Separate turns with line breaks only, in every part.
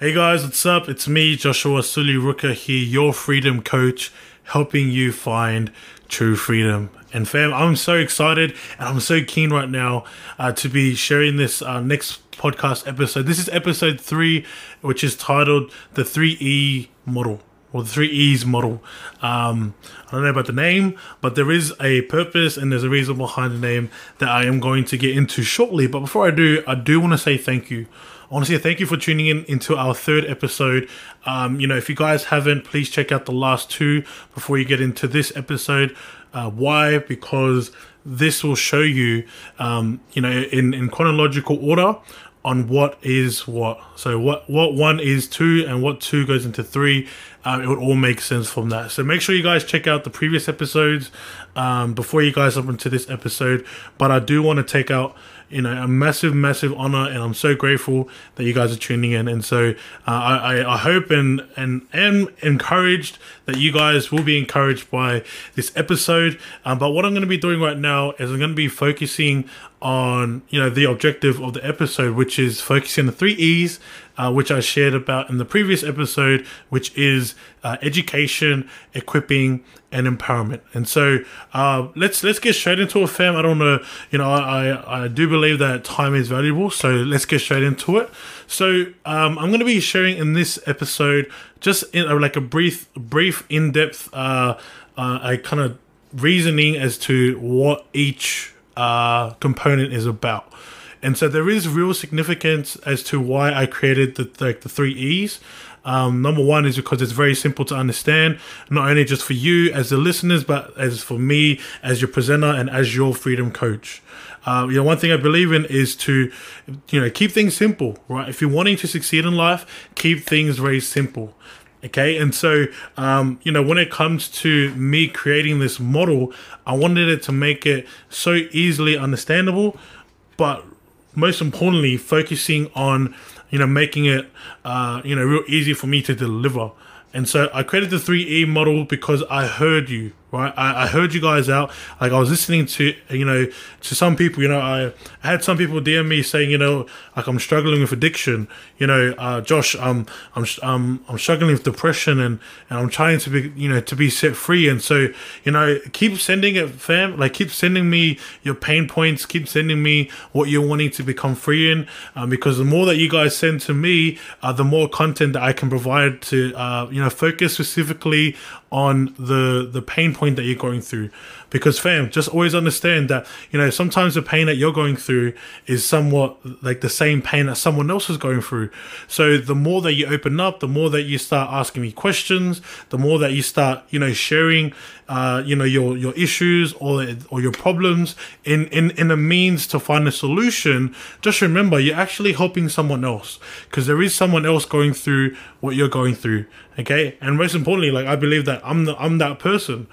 Hey guys, what's up? It's me, Joshua Suli Ruka here, your freedom coach, helping you find true freedom. And fam, I'm so excited and I'm so keen right now uh, to be sharing this uh, next podcast episode. This is episode three, which is titled The 3E Model or the three E's model. Um, I don't know about the name, but there is a purpose and there's a reason behind the name that I am going to get into shortly. But before I do, I do want to say thank you. Say thank you for tuning in into our third episode. Um, you know, if you guys haven't, please check out the last two before you get into this episode. Uh, why? Because this will show you, um, you know, in, in chronological order on what is what. So what what one is two and what two goes into three. Um, it would all make sense from that. So make sure you guys check out the previous episodes um, before you guys jump into this episode. But I do want to take out you know a massive massive honor and i'm so grateful that you guys are tuning in. And so uh, I, I hope and and am encouraged that you guys will be encouraged by this episode. Um, but what i'm going to be doing right now is i'm going to be focusing on you know the objective of the episode which is focusing on the three e's uh, which i shared about in the previous episode which is uh, education equipping and empowerment. And so uh, let's let's get straight into it fam. I don't know you know i i do believe that time is valuable so let's get straight into it so um, i'm going to be sharing in this episode just in like a brief brief in-depth uh, uh a kind of reasoning as to what each uh, component is about. And so there is real significance as to why I created the like the three E's. Um, number one is because it's very simple to understand, not only just for you as the listeners, but as for me as your presenter and as your freedom coach. Uh, you know, one thing I believe in is to, you know, keep things simple, right? If you're wanting to succeed in life, keep things very simple. Okay, and so um, you know, when it comes to me creating this model, I wanted it to make it so easily understandable, but most importantly, focusing on you know making it uh, you know real easy for me to deliver. And so I created the 3E model because I heard you, right? I, I, heard you guys out. Like I was listening to, you know, to some people, you know, I, had some people DM me saying, you know, like I'm struggling with addiction, you know, uh, Josh, um, I'm, I'm struggling with depression and, and I'm trying to be, you know, to be set free. And so, you know, keep sending it, fam. Like keep sending me your pain points. Keep sending me what you're wanting to become free in. Um, because the more that you guys send to me, uh, the more content that I can provide to, uh, you know, focus specifically on the the pain point that you're going through because fam just always understand that you know sometimes the pain that you're going through is somewhat like the same pain that someone else is going through. So the more that you open up the more that you start asking me questions the more that you start you know sharing uh, you know your your issues or or your problems in in in a means to find a solution just remember you're actually helping someone else. Because there is someone else going through what you're going through okay? And most importantly like i believe that i'm the, i'm that person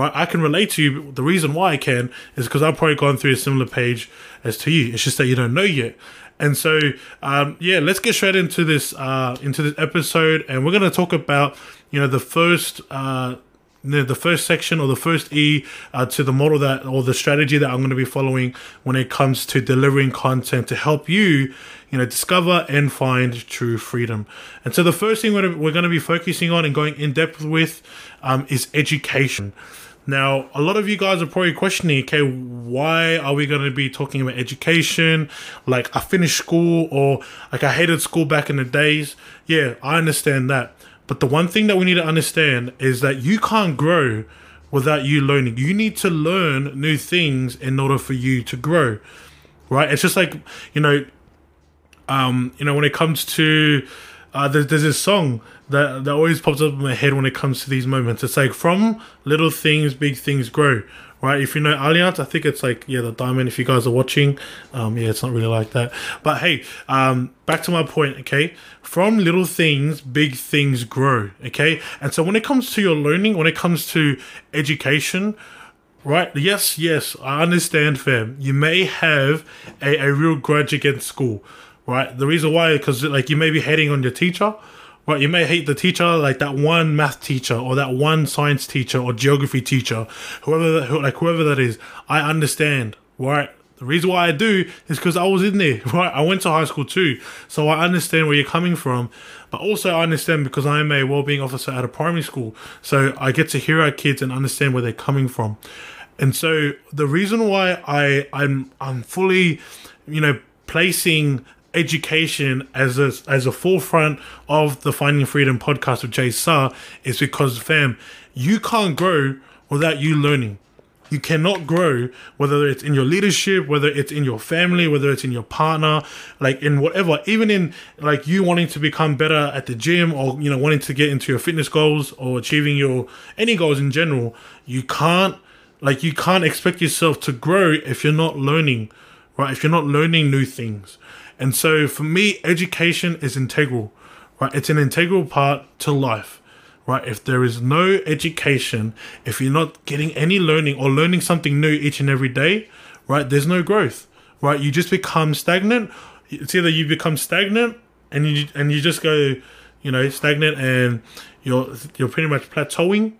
right? I can relate to you. The reason why i can is because i've probably gone through a similar page as to you. It's just that you don't know yet. And so um, yeah let's get straight into this uh, into this episode. And we're going to talk about you know the first uh, the, first section or the first E uh, to the model that or the strategy that I'm going to be following when it comes to delivering content to help you, you know, discover and find true freedom. And so the first thing we're, we're going to be focusing on and going in depth with um, is education. Now, a lot of you guys are probably questioning, okay, why are we going to be talking about education? Like, I finished school or like I hated school back in the days. Yeah, I understand that. But the one thing that we need to understand is that you can't grow without you learning. You need to learn new things in order for you to grow. Right? It's just like, you know, um, you know, when it comes to uh, there's, there's this song that that always pops up in my head when it comes to these moments. It's like from little things, big things grow right? If you know Allianz, I think it's like yeah, the diamond. If you guys are watching, um, yeah, it's not really like that. But hey, um, back to my point. Okay, from little things, big things grow. Okay, and so when it comes to your learning, when it comes to education. Right. Yes. Yes. I understand, fam. You may have a, a real grudge against school. Right. The reason why, because like you may be hating on your teacher, Right, you may hate the teacher, like that one math teacher or that one science teacher or geography teacher, whoever, who, like whoever that is. I understand, right? The reason why I do is because I was in there, right? I went to high school too, so I understand where you're coming from. But also, I understand because I am a well-being officer at a primary school, so I get to hear our kids and understand where they're coming from. And so, the reason why I I'm I'm fully, you know, placing education as a as a forefront of the Finding Freedom podcast with Jay Sah is because, fam, you can't grow without you learning. You cannot grow, whether it's in your leadership, whether it's in your family, whether it's in your partner, like in whatever, even in like you wanting to become better at the gym or, you know, wanting to get into your fitness goals or achieving your any goals in general. You can't, like, you can't expect yourself to grow if you're not learning, right? If you're not learning new things. And so for me, education is integral, right? It's an integral part to life right? If there is no education, if you're not getting any learning or learning something new each and every day, right? There's no growth, right? You just become stagnant. It's either you become stagnant and you and you just go, you know, stagnant and you're you're pretty much plateauing,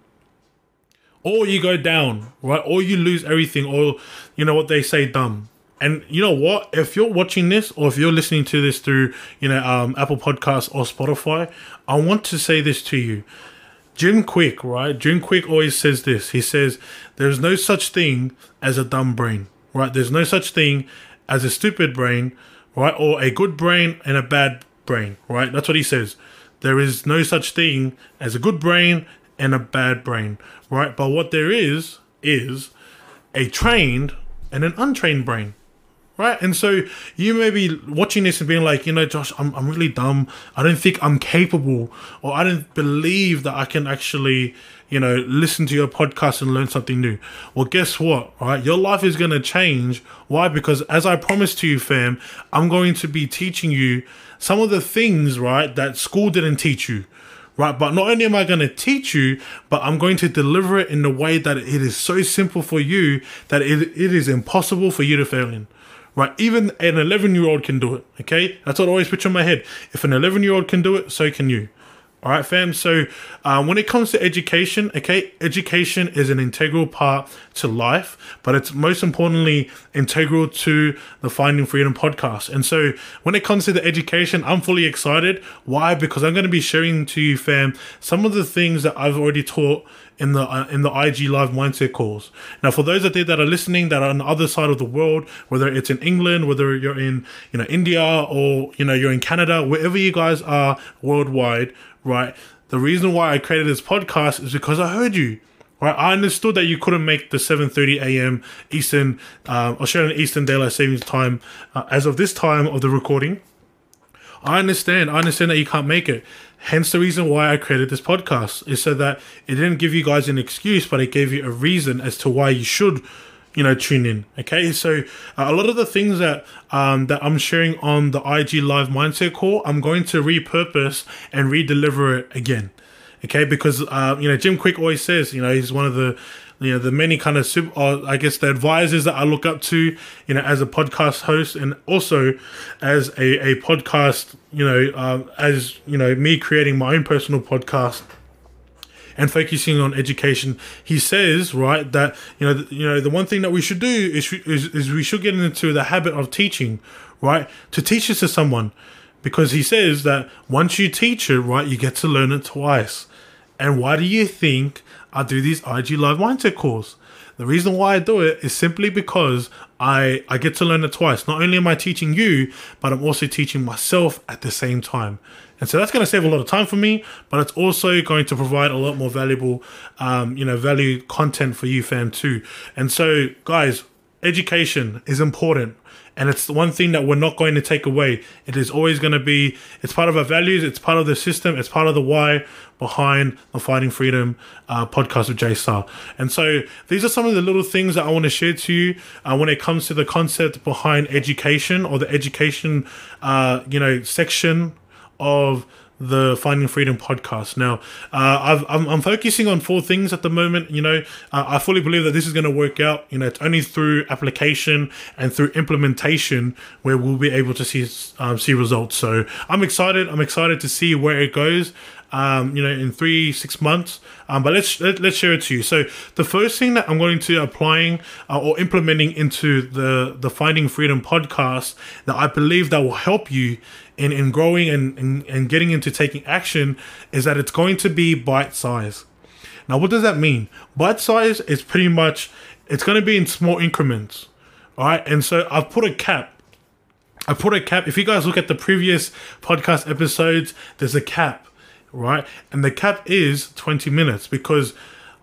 or you go down, right? Or you lose everything, or you know what they say, dumb. And you know what? If you're watching this or if you're listening to this through, you know, um, Apple Podcasts or Spotify, I want to say this to you. Jim Kwik, right? Jim Kwik always says this. He says, There's no such thing as a dumb brain, right? There's no such thing as a stupid brain, right? Or a good brain and a bad brain, right? That's what he says. There is no such thing as a good brain and a bad brain, right? But what there is, is a trained and an untrained brain, right? And so you may be watching this and being like, you know, Josh, I'm, I'm really dumb. I don't think I'm capable, or I don't believe that I can actually, you know, listen to your podcast and learn something new. Well, guess what, right? Your life is going to change. Why? Because as I promised to you, fam, I'm going to be teaching you some of the things, right, that school didn't teach you right? But not only am I going to teach you, but I'm going to deliver it in a way that it is so simple for you that it, it is impossible for you to fail in right? Even an 11 year old can do it, okay? That's what I always picture in my head. If an 11 year old can do it, so can you. All right, fam. So, uh, when it comes to education, okay, education is an integral part to life, but it's most importantly integral to the Finding Freedom podcast. And so, when it comes to the education, I'm fully excited. Why? Because I'm going to be sharing to you, fam, some of the things that I've already taught in the uh, in the IG live mindset calls. Now, for those of you that are listening that are on the other side of the world, whether it's in England, whether you're in you know India or you know you're in Canada, wherever you guys are worldwide, right? The reason why I created this podcast is because I heard you. Right, I understood that you couldn't make the 7:30 a.m. Eastern uh, Australian Eastern Daylight Savings Time uh, as of this time of the recording. I understand. I understand that you can't make it. Hence the reason why I created this podcast is so that it didn't give you guys an excuse, but it gave you a reason as to why you should, you know, tune in. Okay, so uh, a lot of the things that um, that I'm sharing on the IG Live Mindset Call, I'm going to repurpose and re-deliver it again. Okay, because uh, you know Jim Kwik always says, you know, he's one of the you know the many kind of super, uh, I guess the advisors that I look up to, you know, as a podcast host and also as a, a podcast, you know, uh, as you know, me creating my own personal podcast and focusing on education. He says, right, that you know, you know, the one thing that we should do is, is is we should get into the habit of teaching, right, to teach this to someone, because he says that once you teach it, right, you get to learn it twice. And why do you think I do these IG Live Mindset calls. The reason why I do it is simply because I, I get to learn it twice. Not only am I teaching you, but I'm also teaching myself at the same time. And so that's going to save a lot of time for me, but it's also going to provide a lot more valuable, um, you know, value content for you, fam, too. And so, guys, education is important and it's the one thing that we're not going to take away. It is always going to be, it's part of our values, it's part of the system, it's part of the why behind the Finding Freedom uh, podcast with Jay Sah. And so these are some of the little things that I want to share to you uh, when it comes to the concept behind education or the education, uh, you know, section of the Finding Freedom podcast. Now, uh, i am focusing on four things at the moment. You know, uh, I fully believe that this is going to work out. You know, it's only through application and through implementation where we'll be able to see um, see results. So I'm excited. I'm excited to see where it goes. Um, you know, in three six months. Um, but let's let, us let us share it to you. So the first thing that I'm going to applying uh, or implementing into the the Finding Freedom podcast that I believe that will help you in in growing and and, and getting into taking action is that it's going to be bite size. Now, what does that mean? Bite size is pretty much it's going to be in small increments. All right, and so I've put a cap I put a cap. If you guys look at the previous podcast episodes, there's a cap, right? And the cap is 20 minutes because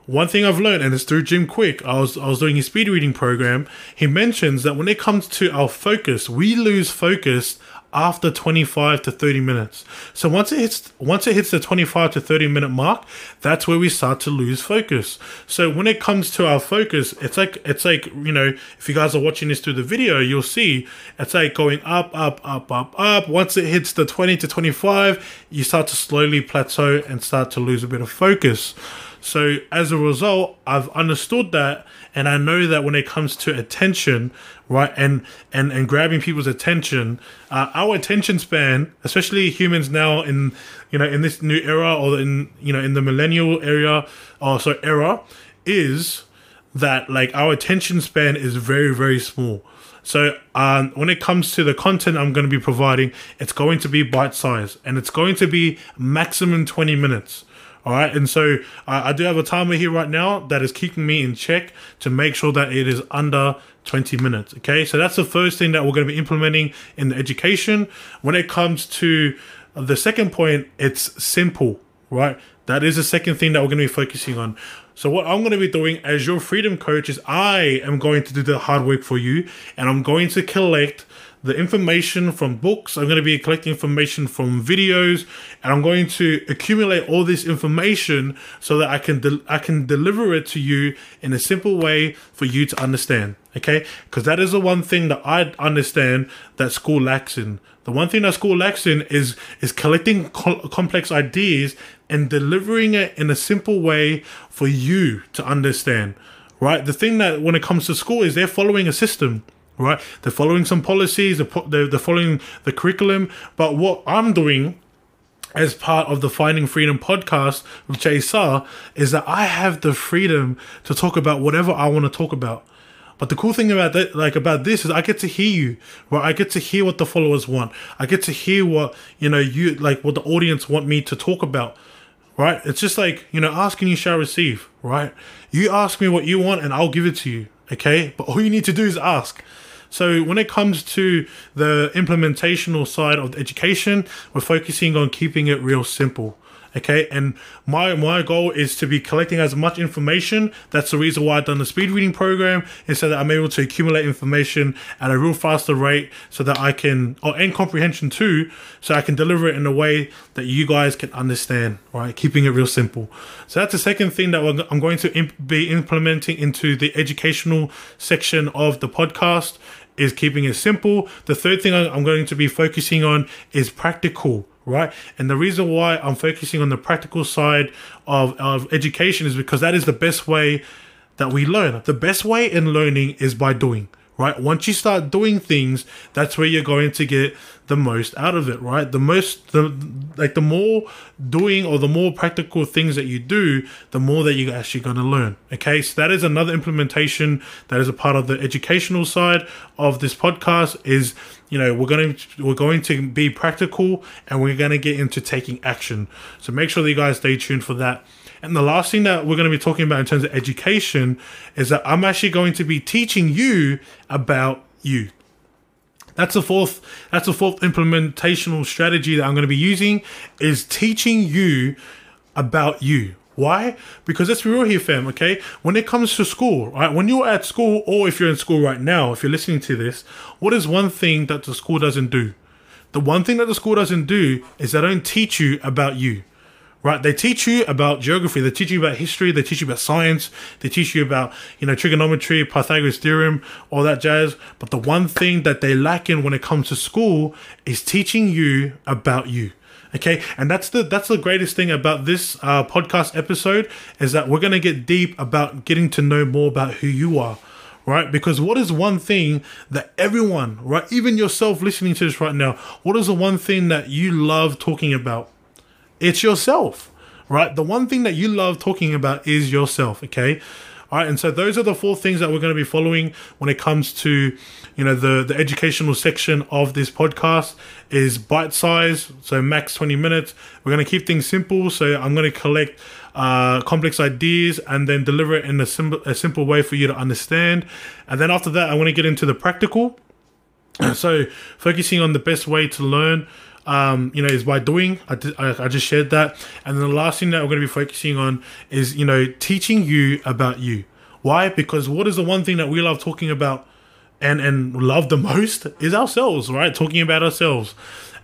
one thing I've learned, and it's through Jim Kwik, I was I was doing his speed reading program. He mentions that when it comes to our focus, we lose focus after 25 to 30 minutes. So once it hits once it hits the 25 to 30 minute mark, that's where we start to lose focus. So when it comes to our focus, it's like it's like, you know, if you guys are watching this through the video, you'll see it's like going up, up, up, up, up. Once it hits the 20 to 25, you start to slowly plateau and start to lose a bit of focus. So as a result, I've understood that and I know that when it comes to attention, right, and and and grabbing people's attention, uh, our attention span, especially humans now in you know in this new era or in you know in the millennial area or so era, is that like our attention span is very very small. So um, when it comes to the content I'm going to be providing, it's going to be bite size and it's going to be maximum 20 minutes. All right, and so I do have a timer here right now that is keeping me in check to make sure that it is under 20 minutes. Okay, so that's the first thing that we're going to be implementing in the education. When it comes to the second point, it's simple, right? That is the second thing that we're going to be focusing on. So what I'm going to be doing as your freedom coach is I am going to do the hard work for you and I'm going to collect the information from books. I'm going to be collecting information from videos, and I'm going to accumulate all this information so that I can de- I can deliver it to you in a simple way for you to understand. Okay, because that is the one thing that I understand that school lacks in. The one thing that school lacks in is is collecting co- complex ideas and delivering it in a simple way for you to understand. Right. The thing that when it comes to school is they're following a system right? They're following some policies, they're, they're following the curriculum. But what I'm doing as part of the Finding Freedom podcast with Jay Sah is that I have the freedom to talk about whatever I want to talk about. But the cool thing about that, like about this, is I get to hear you, right? I get to hear what the followers want. I get to hear what you know, you like what the audience want me to talk about, right? It's just like you know, asking you shall receive, right? You ask me what you want, and I'll give it to you, okay? But all you need to do is ask. So when it comes to the implementational side of education, we're focusing on keeping it real simple. Okay, and my my goal is to be collecting as much information. That's the reason why I've done the speed reading program, is so that I'm able to accumulate information at a real faster rate, so that I can, or and comprehension too, so I can deliver it in a way that you guys can understand. Right, keeping it real simple. So that's the second thing that I'm going to be implementing into the educational section of the podcast is keeping it simple. The third thing I'm going to be focusing on is practical right? And the reason why I'm focusing on the practical side of, of education is because that is the best way that we learn. The best way in learning is by doing right? Once you start doing things, that's where you're going to get the most out of it, right? The most, the like, the more doing or the more practical things that you do, the more that you're actually going to learn. Okay, so that is another implementation that is a part of the educational side of this podcast. Is you know we're going to we're going to be practical and we're going to get into taking action. So make sure that you guys stay tuned for that. And the last thing that we're going to be talking about in terms of education is that I'm actually going to be teaching you about you. That's the fourth that's the fourth implementational strategy that I'm going to be using is teaching you about you. Why? Because let's be real here, fam, okay? When it comes to school, right? When you're at school, or if you're in school right now, if you're listening to this, what is one thing that the school doesn't do? The one thing that the school doesn't do is they don't teach you about you right? They teach you about geography, they teach you about history, they teach you about science, they teach you about, you know, trigonometry, Pythagoras theorem, all that jazz. But the one thing that they lack in when it comes to school is teaching you about you. Okay, and that's the that's the greatest thing about this uh, podcast episode is that we're gonna get deep about getting to know more about who you are, right? Because what is one thing that everyone, right, even yourself listening to this right now, what is the one thing that you love talking about? It's yourself, right? The one thing that you love talking about is yourself, okay? All right, and so those are the four things that we're going to be following when it comes to, you know, the the educational section of this podcast is bite size, so max twenty minutes. We're going to keep things simple, so I'm going to collect uh, complex ideas and then deliver it in a simple a simple way for you to understand. And then after that, I want to get into the practical. So focusing on the best way to learn um, you know, is by doing. I, I, I, just shared that. And then the last thing that we're going to be focusing on is, you know, teaching you about you. Why? Because what is the one thing that we love talking about and, and love the most is ourselves, right? Talking about ourselves.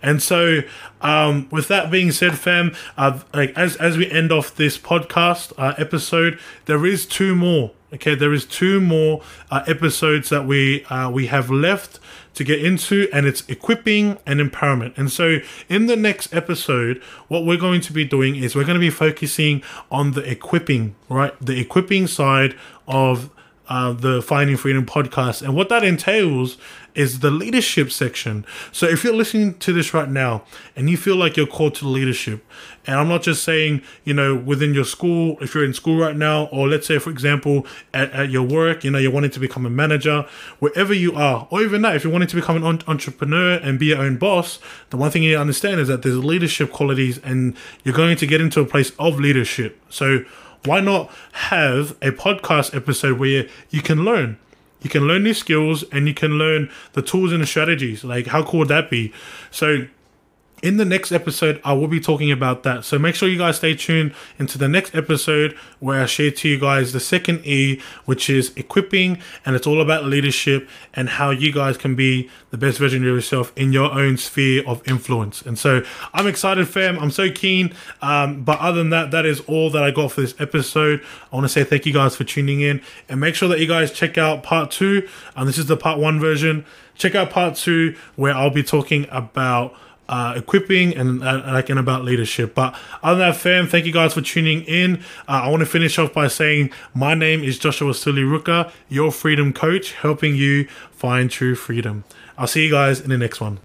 And so, um, with that being said, fam, uh, like as as we end off this podcast uh, episode, there is two more. Okay, there is two more uh, episodes that we uh, we have left to get into, and it's equipping and empowerment. And so, in the next episode, what we're going to be doing is we're going to be focusing on the equipping, right? The equipping side of uh, the Finding Freedom podcast. And what that entails is the leadership section. So if you're listening to this right now and you feel like you're called to leadership, and I'm not just saying, you know, within your school, if you're in school right now, or let's say, for example, at, at your work, you know, you're wanting to become a manager, wherever you are, or even that, if you're wanting to become an entrepreneur and be your own boss, the one thing you understand is that there's leadership qualities and you're going to get into a place of leadership. So why not have a podcast episode where you can learn? You can learn these skills and you can learn the tools and the strategies. Like, how cool would that be? So, in the next episode, I will be talking about that. So make sure you guys stay tuned into the next episode where I share to you guys the second E, which is equipping, and it's all about leadership and how you guys can be the best version of yourself in your own sphere of influence. And so I'm excited, fam. I'm so keen. Um, but other than that, that is all that I got for this episode. I want to say thank you guys for tuning in and make sure that you guys check out part two. And this is the part one version. Check out part two where I'll be talking about uh, equipping and like and about leadership. But other than that, fam, thank you guys for tuning in. Uh, I want to finish off by saying my name is Joshua Suli Ruka, your freedom coach, helping you find true freedom. I'll see you guys in the next one.